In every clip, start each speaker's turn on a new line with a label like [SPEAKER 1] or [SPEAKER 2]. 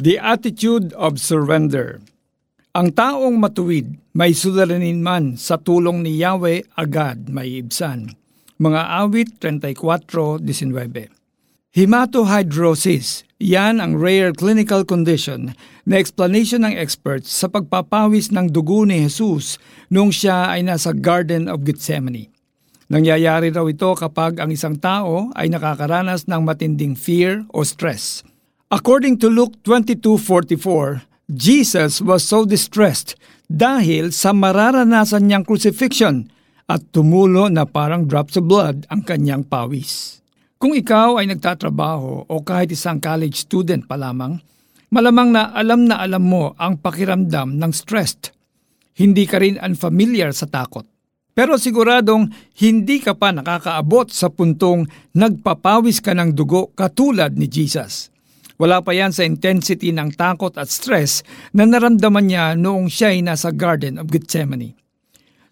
[SPEAKER 1] The attitude of surrender. Ang taong matuwid may sudaranin man sa tulong ni Yahweh agad may ibsan. Mga awit 34.19 Hematohydrosis, yan ang rare clinical condition na explanation ng experts sa pagpapawis ng dugo ni Jesus noong siya ay nasa Garden of Gethsemane. Nangyayari raw ito kapag ang isang tao ay nakakaranas ng matinding fear o stress. According to Luke 22.44, Jesus was so distressed dahil sa mararanasan niyang crucifixion at tumulo na parang drops of blood ang kanyang pawis. Kung ikaw ay nagtatrabaho o kahit isang college student pa lamang, malamang na alam na alam mo ang pakiramdam ng stressed. Hindi ka rin unfamiliar sa takot. Pero siguradong hindi ka pa nakakaabot sa puntong nagpapawis ka ng dugo katulad ni Jesus. Wala pa yan sa intensity ng takot at stress na naramdaman niya noong siya ay nasa Garden of Gethsemane.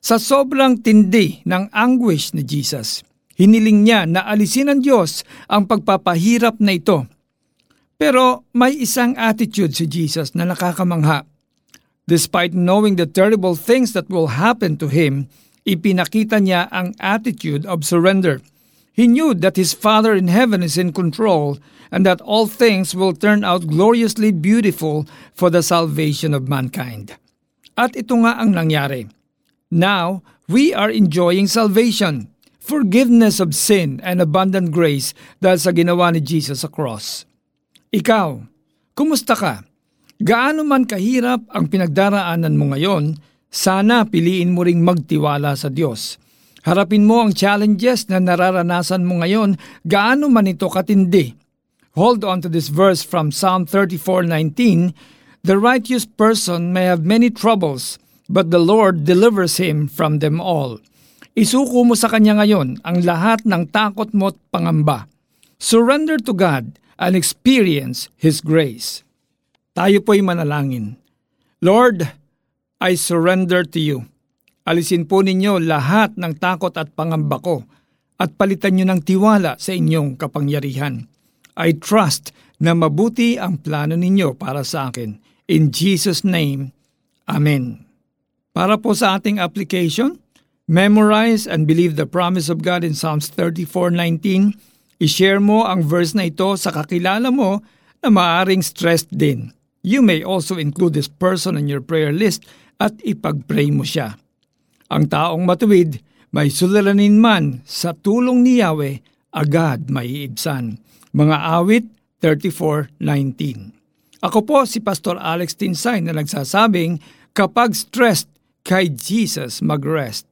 [SPEAKER 1] Sa sobrang tindi ng anguish ni Jesus, hiniling niya na alisin ng Diyos ang pagpapahirap na ito. Pero may isang attitude si Jesus na nakakamangha. Despite knowing the terrible things that will happen to him, ipinakita niya ang attitude of surrender. He knew that his Father in heaven is in control and that all things will turn out gloriously beautiful for the salvation of mankind. At ito nga ang nangyari. Now, we are enjoying salvation, forgiveness of sin and abundant grace dahil sa ginawa ni Jesus sa cross. Ikaw, kumusta ka? Gaano man kahirap ang pinagdaraanan mo ngayon, sana piliin mo ring magtiwala sa Diyos. Harapin mo ang challenges na nararanasan mo ngayon, gaano man ito katindi Hold on to this verse from Psalm 34:19. The righteous person may have many troubles, but the Lord delivers him from them all. Isuko mo sa kanya ngayon ang lahat ng takot mo at pangamba. Surrender to God and experience His grace. Tayo po'y manalangin. Lord, I surrender to you. Alisin po ninyo lahat ng takot at pangamba ko at palitan nyo ng tiwala sa inyong kapangyarihan. I trust na mabuti ang plano ninyo para sa akin. In Jesus' name, Amen. Para po sa ating application, memorize and believe the promise of God in Psalms 34.19. I-share mo ang verse na ito sa kakilala mo na maaring stressed din. You may also include this person in your prayer list at ipag-pray mo siya. Ang taong matuwid, may suliranin man sa tulong ni Yahweh, agad may ibsan. Mga awit 34.19 Ako po si Pastor Alex Tinsay na nagsasabing, kapag stressed, kay Jesus mag-rest.